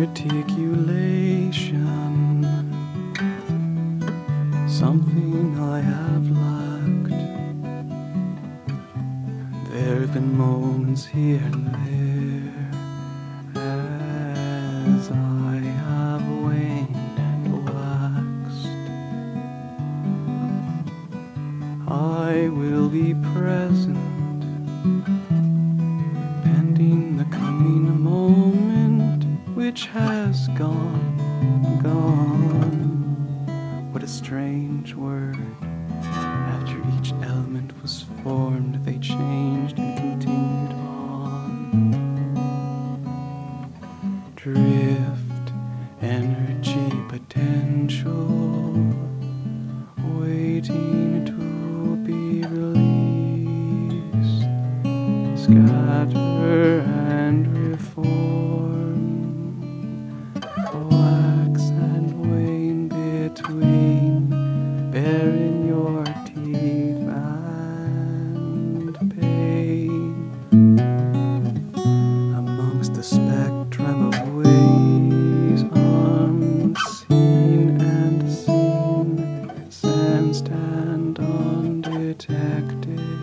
articulation. Something I have lacked. There have been moments here and there as I have waned and waxed. I will be present which has gone, gone. What a strange word. After each element was formed, they changed and continued on. Drift, energy, potential, waiting to be released scatter and bare your teeth and pain amongst the spectrum of ways unseen and seen, sensed and undetected.